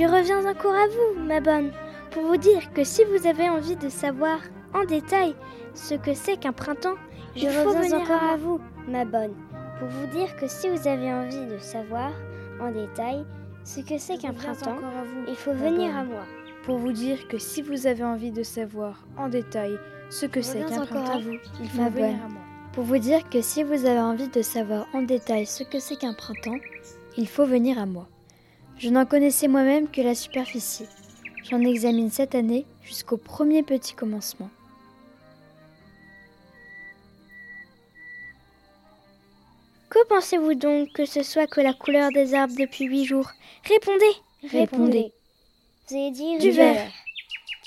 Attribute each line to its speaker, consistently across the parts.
Speaker 1: Je reviens encore à vous, ma bonne, pour vous dire que si vous avez envie de savoir en détail ce que c'est qu'un printemps,
Speaker 2: je reviens encore à vous, ma bonne, pour vous dire que si vous avez envie de savoir en détail ce que c'est qu'un printemps, il faut venir à moi.
Speaker 3: Pour vous dire que si vous avez envie de savoir en détail ce que c'est qu'un printemps, il faut venir à moi.
Speaker 4: Pour vous dire que si vous avez envie de savoir en détail ce que c'est qu'un printemps, il faut venir à moi. Je n'en connaissais moi-même que la superficie. J'en examine cette année jusqu'au premier petit commencement.
Speaker 1: Que pensez-vous donc que ce soit que la couleur des arbres depuis huit jours? Répondez
Speaker 2: Répondez. Vous allez dire
Speaker 1: du vert.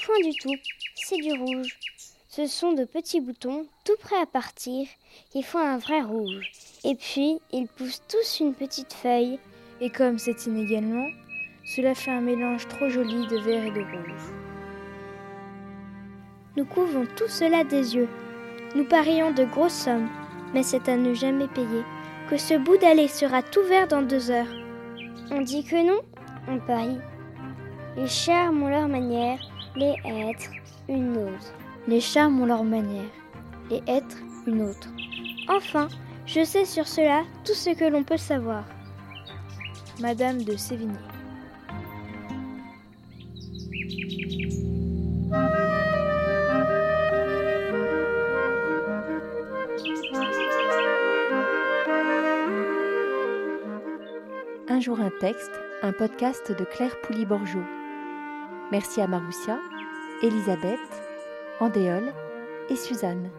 Speaker 2: Point du tout, c'est du rouge. Ce sont de petits boutons tout prêts à partir qui font un vrai rouge. Et puis, ils poussent tous une petite feuille.
Speaker 3: Et comme c'est inégalement, cela fait un mélange trop joli de vert et de rouge.
Speaker 1: Nous couvrons tout cela des yeux. Nous parions de grosses sommes, mais c'est à ne jamais payer que ce bout d'allée sera tout vert dans deux heures.
Speaker 2: On dit que non, on parie. Les charmes ont leur manière, les êtres une autre.
Speaker 4: Les charmes ont leur manière, les êtres une autre.
Speaker 1: Enfin, je sais sur cela tout ce que l'on peut savoir.
Speaker 3: Madame de Sévigné.
Speaker 5: Un jour un texte, un podcast de Claire Pouli-Borgeot. Merci à Maroussia, Elisabeth, Andéole et Suzanne.